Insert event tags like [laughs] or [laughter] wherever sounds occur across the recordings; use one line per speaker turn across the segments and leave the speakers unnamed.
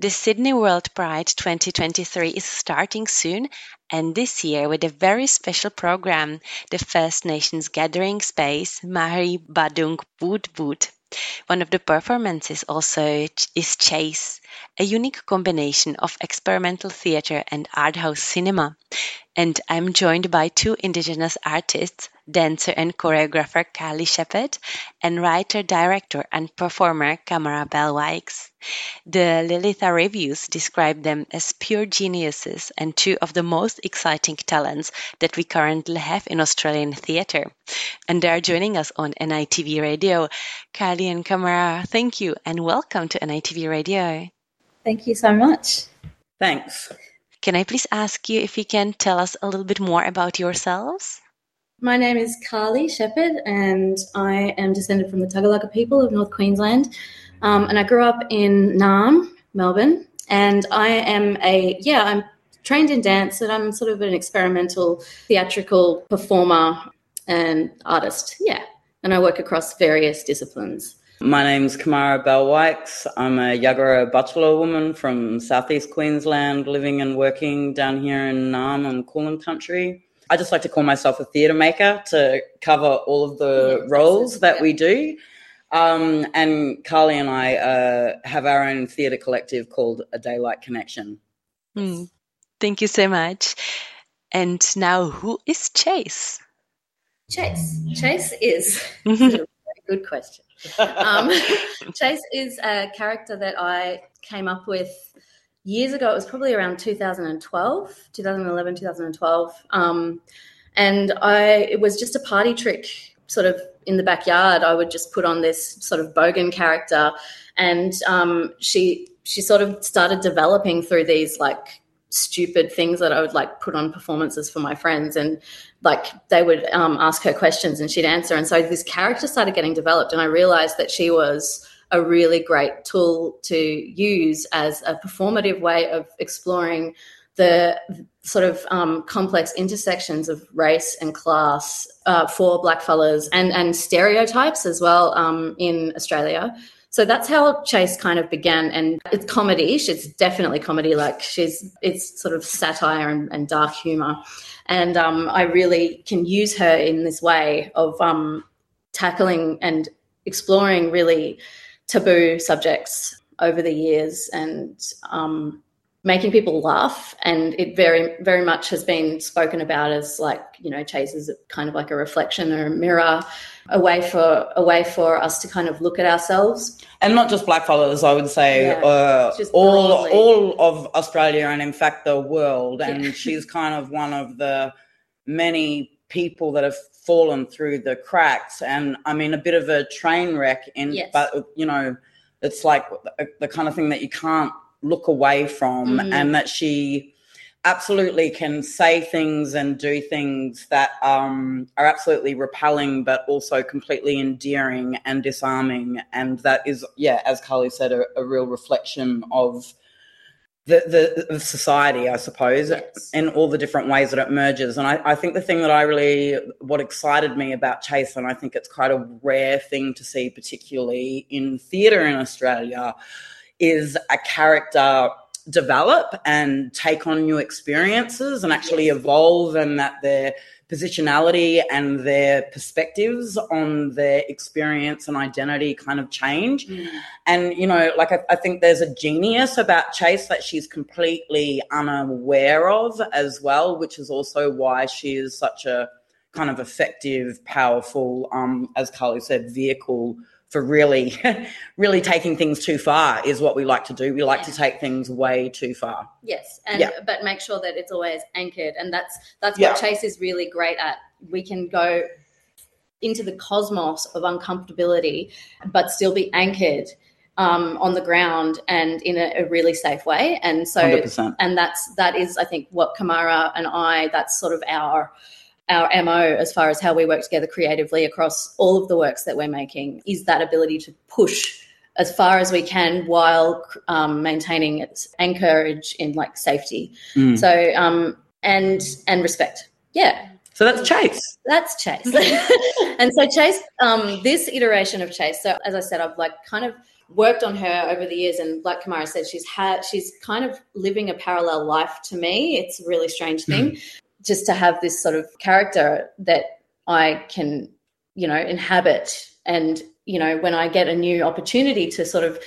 The Sydney World Pride 2023 is starting soon, and this year with a very special program, the First Nations gathering space, Mahari Badung Boot Boot. One of the performances also is Chase, a unique combination of experimental theatre and art house cinema. And I'm joined by two Indigenous artists, dancer and choreographer Carly Sheppard, and writer, director, and performer Kamarra Bell Wykes. The Lilitha reviews describe them as pure geniuses and two of the most exciting talents that we currently have in Australian theatre. And they are joining us on NITV Radio. Carly and Kamarra, thank you and welcome to NITV Radio.
Thank you so much.
Thanks.
Can I please ask you if you can tell us a little bit more about yourselves?
My name is Carly Sheppard, and I am descended from the Tagalaka people of North Queensland. Um, and I grew up in Naarm, Melbourne. And I am a, yeah, I'm trained in dance, and I'm sort of an experimental theatrical performer and artist. Yeah. And I work across various disciplines.
My name's Kamarra Bell Wykes. I'm a Yagara Butchulla woman from southeast Queensland, living and working down here in Naarm and Kulin country. I just like to call myself a theatre maker to cover all of the yeah, roles that yeah. we do. Um, and Carly and I uh, have our own theatre collective called A Daylight Connection.
Mm. Thank you so much. And now, who is Chase?
Chase. Chase is [laughs] a very good question. Um, [laughs] [laughs] Chase is a character that I came up with years ago. It was probably around 2012, 2011, 2012. Um, and I, it was just a party trick, sort of in the backyard. I would just put on this sort of bogan character, and um, she she sort of started developing through these like stupid things that I would like put on performances for my friends and like they would um, ask her questions and she'd answer and so this character started getting developed and I realized that she was a really great tool to use as a performative way of exploring the sort of um, complex intersections of race and class uh, for blackfellas and, and stereotypes as well um, in Australia. So that's how Chase kind of began, and it's comedy. It's definitely comedy. Like she's, it's sort of satire and, and dark humor, and um, I really can use her in this way of um, tackling and exploring really taboo subjects over the years, and um, making people laugh and it very very much has been spoken about as like you know chase is kind of like a reflection or a mirror a way for a way for us to kind of look at ourselves
and not just blackfellas i would say yeah, uh, all broadly. all of australia and in fact the world and yeah. [laughs] she's kind of one of the many people that have fallen through the cracks and i mean a bit of a train wreck in yes. but you know it's like the kind of thing that you can't look away from mm. and that she absolutely can say things and do things that um, are absolutely repelling but also completely endearing and disarming and that is yeah as carly said a, a real reflection of the, the, society, I suppose, yes. in all the different ways that it merges. And I, I, think the thing that I really, what excited me about Chase, and I think it's quite a rare thing to see, particularly in theatre in Australia, is a character develop and take on new experiences and actually evolve and that their positionality and their perspectives on their experience and identity kind of change. Mm. And, you know, like I, I, think there's a genius about Chase that she's completely unaware of as well, which is also why she is such a kind of effective, powerful, um, as Carly said, vehicle for really, [laughs] really taking things too far is what we like to do. We like yeah. to take things way too far.
Yes, and yeah. but make sure that it's always anchored, and that's that's what Chase is really great at. We can go into the cosmos of uncomfortability, but still be anchored. Um, on the ground and in a, a, really safe way, and so 100%. and that's that is I think what Kamarra and I that's sort of our our MO as far as how we work together creatively across all of the works that we're making is that ability to push as far as we can while um, maintaining its anchorage in like safety. Mm. So um, and and respect. Yeah.
So that's Chase.
That's Chase. [laughs] and so Chase, um, this iteration of Chase. So as I said, I've like kind of worked on her over the years, and like Kamarra said, she's had she's kind of living a parallel life to me. It's a really strange thing, mm. Just to have this sort of character that I can, you know, inhabit. And you know, when I get a new opportunity to sort of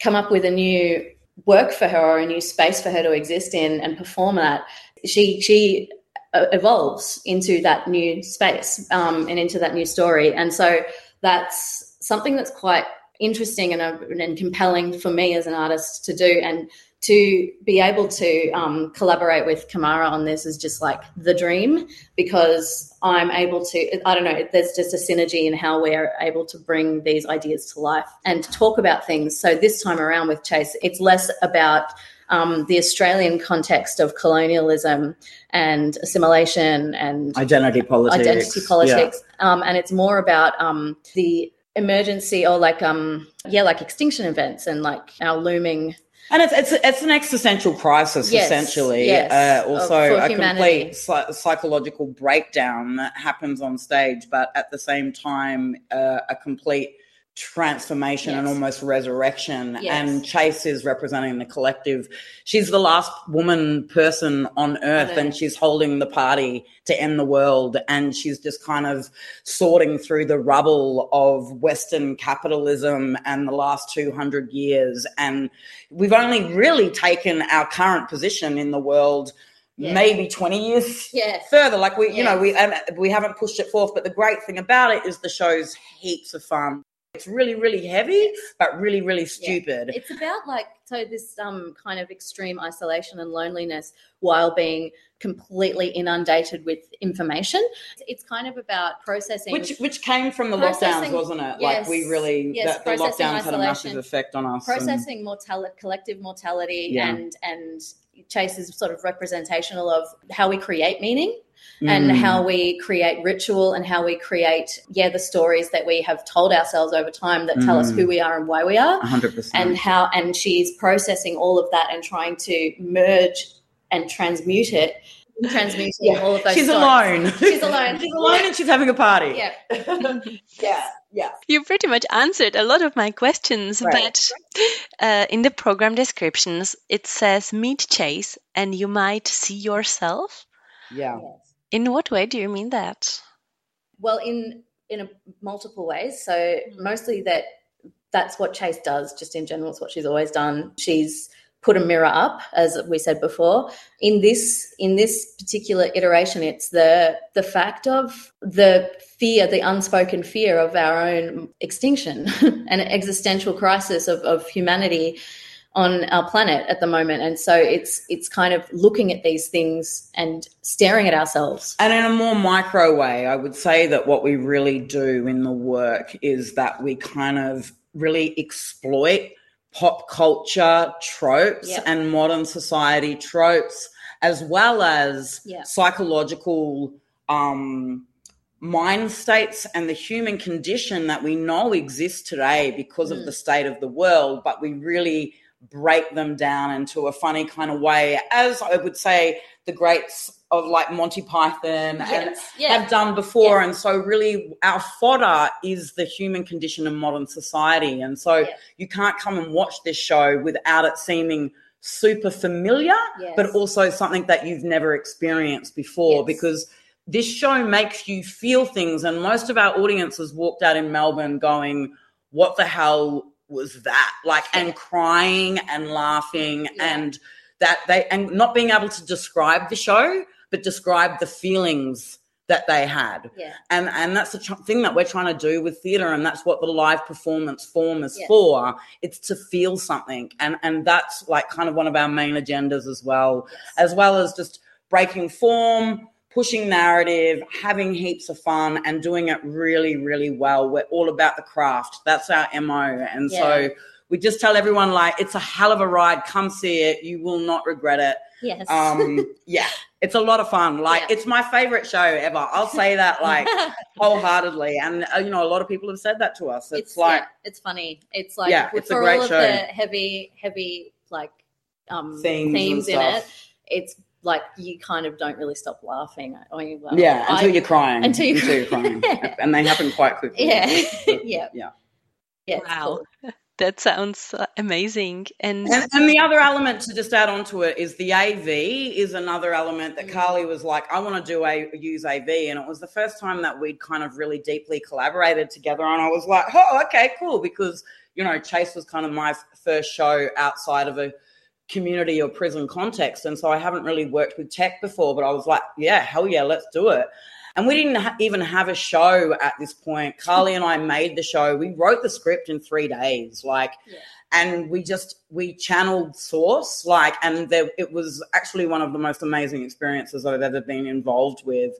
come up with a new work for her or a new space for her to exist in and perform that, she she uh, evolves into that new space um, and into that new story. And so that's something that's quite interesting and, uh, and compelling for me as an artist to do. And to be able to um, collaborate with Kamarra on this is just like the dream because I'm able to, I don't know, there's just a synergy in how we're able to bring these ideas to life and to talk about things. So this time around with Chase, it's less about um, the Australian context of colonialism and assimilation and
identity politics.
Identity politics. Yeah. Um, and it's more about um, the emergency or like um yeah like extinction events and like our looming
and it's it's it's an existential crisis yes, essentially. Yes, uh, also a complete psy- psychological breakdown that happens on stage, but at the same time, uh, a complete transformation yes. and almost resurrection. Yes. And Chase is representing the collective. She's the last woman person on earth and she's holding the party to end the world. And she's just kind of sorting through the rubble of Western capitalism and the last 200 years. And we've only really taken our current position in the world yeah. maybe 20 years
yes.
further like we yes. you know we um, we haven't pushed it forth but the great thing about it is the show's heaps of fun it's really, really heavy, but really, really stupid.
Yeah. It's about like so this um kind of extreme isolation and loneliness while being completely inundated with information. It's kind of about processing,
which which came from the lockdowns, wasn't it? Yes, like we really yes, the lockdowns had a massive effect on us.
Processing and... mortality, collective mortality, yeah. and and Chase is sort of representational of how we create meaning mm. and how we create ritual and how we create, yeah, the stories that we have told ourselves over time that tell mm. us who mm. we are and why we are.
100%.
And how, and she's processing all of that and trying to merge and transmute it transmuting yeah. all of those.
She's stories. alone.
She's alone. [laughs]
she's alone and she's having a party.
Yeah. [laughs]
yeah. Yeah.
You pretty much answered a lot of my questions, right. but uh, in the program descriptions, it says meet Chase and you might see yourself.
Yeah.
In what way do you mean that?
Well, in in a, multiple ways. So mm. mostly that that's what Chase does. Just in general, it's what she's always done. She's put a mirror up, as we said before. In this in this particular iteration, it's the the fact of the fear, the unspoken fear of our own extinction, [laughs] an existential crisis of, of humanity on our planet at the moment and so it's it's kind of looking at these things and staring at ourselves
and in a more micro way i would say that what we really do in the work is that we kind of really exploit pop culture tropes yep. and modern society tropes as well as yep. psychological um, mind states and the human condition that we know exists today because mm. of the state of the world but we really break them down into a funny kind of way, as I would say the greats of like Monty Python yes, and yeah. have done before. Yeah. And so, really, our fodder is the human condition in modern society. And so, yeah. you can't come and watch this show without it seeming super familiar, yes. but also something that you've never experienced before yes. because this show makes you feel things. And most of our audiences walked out in Melbourne going, What the hell was that like and crying and laughing yeah. and that they and not being able to describe the show but describe the feelings that they had
yeah.
and and that's the thing that we're trying to do with theater and that's what the live performance form is yeah. for it's to feel something and and that's like kind of one of our main agendas as well yes. as well as just breaking form pushing narrative, having heaps of fun, and doing it really, really well. We're all about the craft. That's our MO. And yeah. so we just tell everyone, like, it's a hell of a ride. Come see it. You will not regret it.
Yes.
Um, [laughs] yeah. It's a lot of fun. Like, yeah. it's my favorite show ever. I'll say that, [laughs] like, wholeheartedly. And, uh, you know, a lot of people have said that to us. It's, it's like, yeah,
it's funny. It's like, yeah, it's for a great all of show. the heavy, heavy, like, um, themes, themes in it, it's like you kind of don't really stop laughing.
I mean, well, yeah, until I, you're crying. Until you're, until you're crying, [laughs] and they happen quite quickly.
Yeah, [laughs] [laughs] yeah,
yeah.
Yeah,
wow. Cool. That sounds amazing. And,
and, and the other element to just add on to it is the AV is another element that mm. Carly was like, I want to do a use AV, and it was the first time that we'd kind of really deeply collaborated together. And I was like, oh, okay, cool, because you know Chase was kind of my first show outside of a community or prison context, and so I haven't really worked with tech before. But I was like, yeah, hell yeah, let's do it. And we didn't ha- even have a show at this point. Carly and I made the show. We wrote the script in three days, like, yeah. and we just we channeled Source, like, and there, it was actually one of the most amazing experiences I've ever been involved with.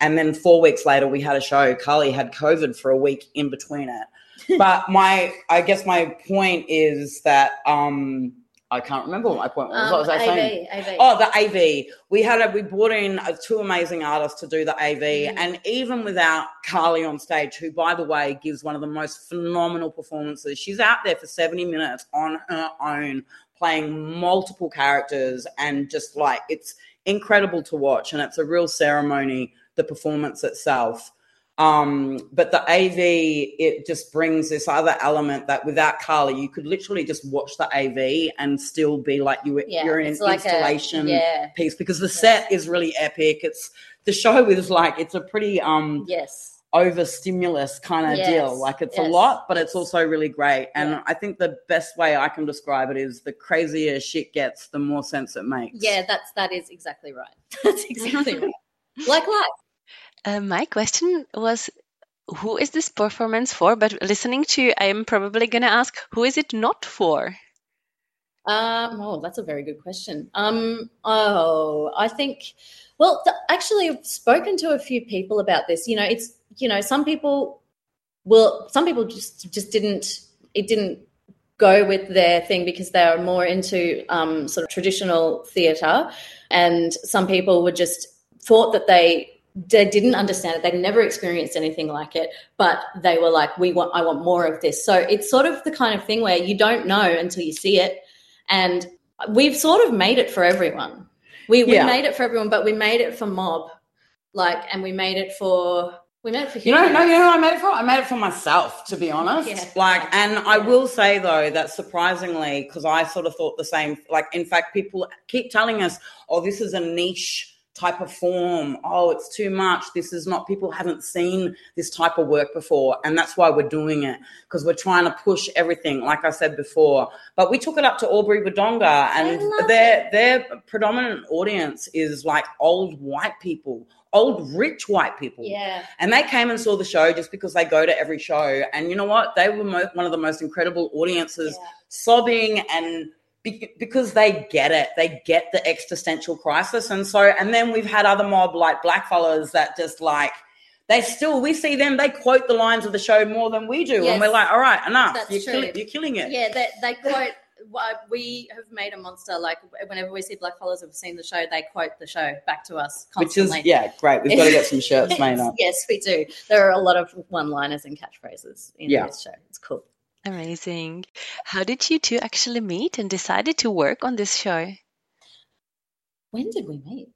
And then four weeks later, we had a show. Carly had COVID for a week in between it. [laughs] but my, I guess my point is that um, I can't remember what my point was. Um, what was I saying? AV. Oh, the AV. We had a, we brought in uh, two amazing artists to do the AV, mm. and even without Carly on stage, who by the way gives one of the most phenomenal performances. She's out there for seventy minutes on her own, playing multiple characters, and just like it's incredible to watch, and it's a real ceremony. The performance itself. Um, but the AV, it just brings this other element that without Carly, you could literally just watch the AV and still be like you, yeah, you're in an like installation a, yeah. piece because the yes. set is really epic. It's the show is like it's a pretty um
yes
over stimulus kind of yes. deal. Like it's yes. a lot, but it's also really great. And yeah. I think the best way I can describe it is the crazier shit gets, the more sense it makes.
Yeah, that's that is exactly right. [laughs] That's exactly right. [laughs] Like life.
Uh, my question was who is this performance for? But listening to you, I am probably going to ask who is it not for?
Um, oh, that's a very good question. Um, oh, I think, well, th- actually, I've spoken to a few people about this. You know, it's, you know, some people will, some people just, just didn't, it didn't go with their thing because they are more into um, sort of traditional theatre. And some people were just thought that they they didn't understand it. They'd never experienced anything like it, but they were like, "We want, I want more of this." So it's sort of the kind of thing where you don't know until you see it, and we've sort of made it for everyone. We we yeah. made it for everyone, but we made it for mob, like, and we made it for we made it for
you know, no, you know, what I made it for I made it for myself, to be honest. Yeah. Like, and. I will say though that surprisingly, because I sort of thought the same. Like, in fact, people keep telling us, "Oh, this is a niche." Type of form. Oh, it's too much. This is not, people haven't seen this type of work before. And that's why we're doing it because we're trying to push everything, like I said before. But we took it up to Albury Wodonga and their, their predominant audience is like old white people. Old rich white people,
yeah,
and they came and saw the show just because they go to every show. And you know what? They were mo- one of the most incredible audiences, yeah. sobbing and because they get it. They get the existential crisis. And so, and then we've had other mob like blackfellas that just like, they still, we see them, they quote the lines of the show more than we do. Yes. And we're like, all right, enough. You're, kill- you're, killing it.
Yeah, they, they quote, we have made a monster. Like whenever we see blackfellas have seen the show, they quote the show back to us constantly.
Which is, yeah, great. We've got to get some shirts [laughs] made up.
yes, we do. There are a lot of one liners and catchphrases in yeah. this show. It's cool.
Amazing. How did you two actually meet and decided to work on this show?
When did we meet?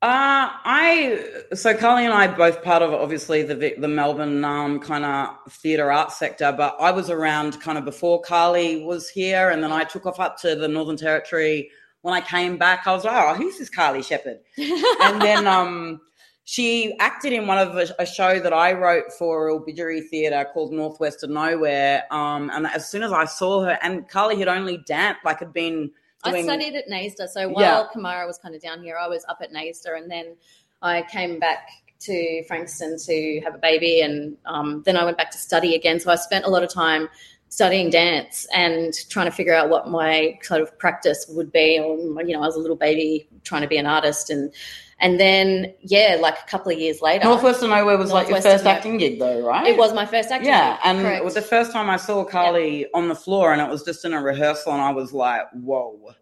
Uh, I so Carly and I both part of obviously the the Melbourne um, kind of theatre arts sector, but I was around kind of before Carly was here, and then I took off up to the Northern Territory. When I came back, I was like, "Oh, who's this Carly Sheppard?" [laughs] and then um, she acted in one of a, a, show that I wrote for Ilbijerri Theatre called Northwest of Nowhere. Um, and as soon as I saw her, and Carly had only danced, like had been. Doing,
I studied at NAISDA, so while yeah. Kamarra was kind of down here, I was up at NAISDA, and then I came back to Frankston to have a baby, and um, then I went back to study again. So I spent a lot of time studying dance and trying to figure out what my sort of practice would be. Or, you know, I was a little baby trying to be an artist and and then, yeah, like a couple of years later.
Northwest of Nowhere was like your first acting gig, though, right?
It was my first acting
yeah,
gig.
and Correct. it was the first time I saw Carly on the floor, and it was just in a rehearsal, and I was like, whoa.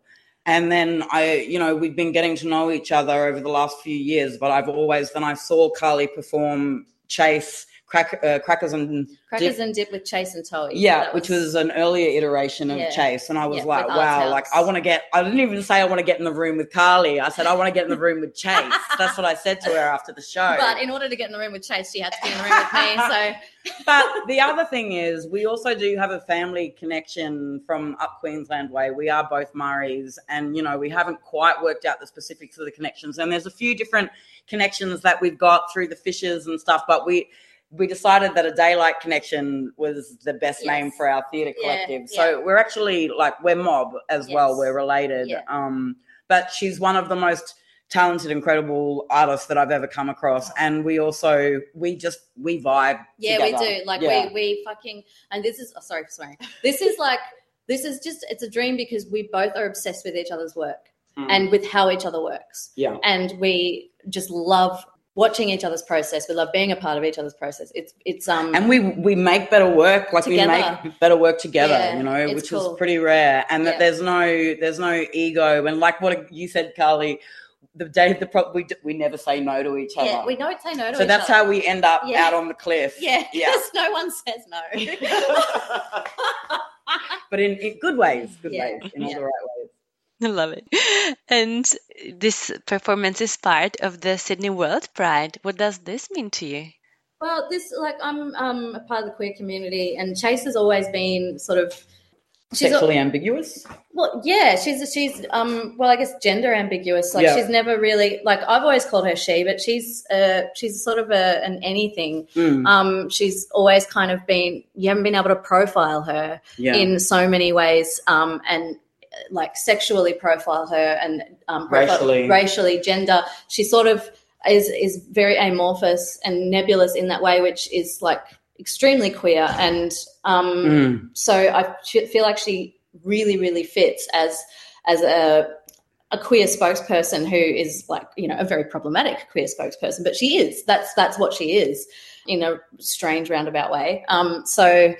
And then I, you know, we've been getting to know each other over the last few years, but I've always, then I saw Carly perform Chase crack, uh, crackers and
crackers dip. and dip with Chase and Toey.
Yeah, so which was an earlier iteration of yeah. Chase, and I was yeah, like, wow, like I want to get. I didn't even say I want to get in the room with Carly. I said I want to get in the room with Chase. [laughs] That's what I said to her after the show.
But in order to get in the room with Chase, she had to be in the room with me. So. [laughs]
but the other thing is, we also do have a family connection from up Queensland way. We are both Murrays, and you know we haven't quite worked out the specifics of the connections. And there's a few different connections that we've got through the Fishers and stuff, but we we decided that a daylight connection was the best yes. name for our theatre collective. Yeah, so we're actually like we're mob as yes. well. We're related. Yeah. Um, but she's one of the most talented, incredible artists that I've ever come across. And we also we just we vibe.
Yeah, together. we do. Like we we fucking and this is oh, sorry for swearing. This is like this is just it's a dream because we both are obsessed with each other's work. Mm. And with how each other works.
Yeah.
And we just love watching each other's process. We love being a part of each other's process. It's it's um
and we we make better work like together. we make better work together. Yeah, you know, which cool. is pretty rare. And that there's no there's no ego and like what you said, Carly. The day of the pro- we we never say no to each other.
Yeah, we don't say no to
so that's
other.
how we end up yeah. out on the cliff.
Yeah, [laughs] yeah. no one says no. [laughs]
but in, in good ways, good yeah. ways, in all the right ways. [laughs]
I love it. And this performance is part of the Sydney World Pride. What does this mean to you?
Well, this like I'm um, a part of the queer community, and Chase has always been sort of
she's sexually ambiguous.
Well, yeah, she's she's um well, I guess gender ambiguous. Like yeah. she's never really like I've always called her she, but she's uh she's sort of a an anything. Mm. Um, she's always kind of been you haven't been able to profile her yeah. in so many ways. Um, and like sexually profile her and um,
racially.
racially, gender. She sort of is is very amorphous and nebulous in that way, which is like extremely queer. And um, mm. so I feel like she really, really fits as as a a queer spokesperson who is like you know a very problematic queer spokesperson, but she is. That's that's what she is in a strange roundabout way. Um, so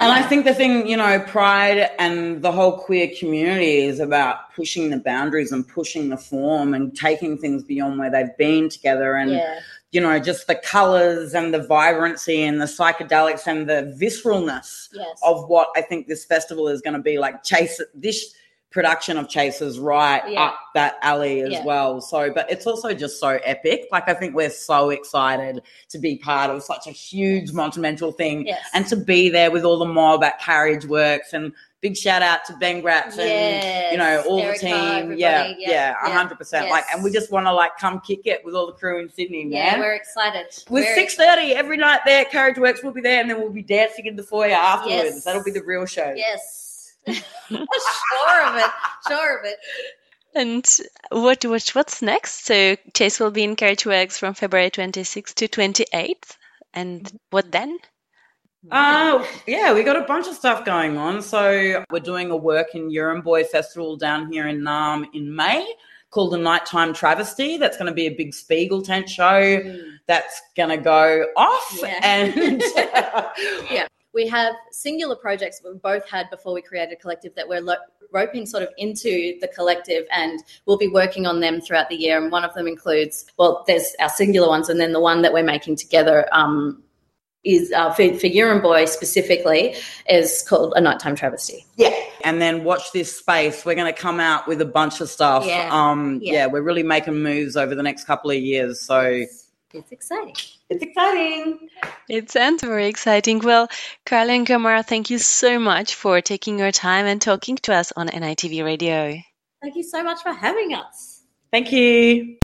and I think the thing, you know, pride and the whole queer community is about pushing the boundaries and pushing the form and taking things beyond where they've been together. And, yeah. you know, just the colors and the vibrancy and the psychedelics and the visceralness
yes.
of what I think this festival is going to be like. Chase this production of Chasers right yeah. up that alley as yeah. well. So, but it's also just so epic. Like, I think we're so excited to be part of such a huge monumental thing
yes.
and to be there with all the mob at Carriage Works and big shout out to Ben Graetz and yes. you know all Erica, the team. Yeah, yeah, a hundred percent. Like, and we just want to like come kick it with all the crew in Sydney. Man.
Yeah, we're excited.
With six thirty every night there, Carriage Works will be there, and then we'll be dancing in the foyer afterwards. Yes. That'll be the real show.
Yes [laughs] sure of it. Sure of it.
And what, what what's next? So Chase will be in Carriage Works from February 26th to 28th. And what then?
Uh, yeah, we got a bunch of stuff going on. So we're doing a work in Yirramboi Festival down here in Naarm in May called the Nighttime Travesty. That's going to be a big Spiegel tent show mm. that's going to go off.
Yeah.
And [laughs]
yeah we have singular projects we've both had before we created a collective that we're lo- roping sort of into the collective and we'll be working on them throughout the year and one of them includes well there's our singular ones and then the one that we're making together um, is uh, for, for Boy specifically is called a nighttime travesty.
Yeah. And then watch this space. We're going to come out with a bunch of stuff.
Yeah.
Um, yeah. yeah. we're really making moves over the next couple of years. So
it's, it's exciting.
It's exciting.
It sounds very exciting. Well, Carly and Kamarra, thank you so much for taking your time and talking to us on NITV Radio.
Thank you so much for having us.
Thank you.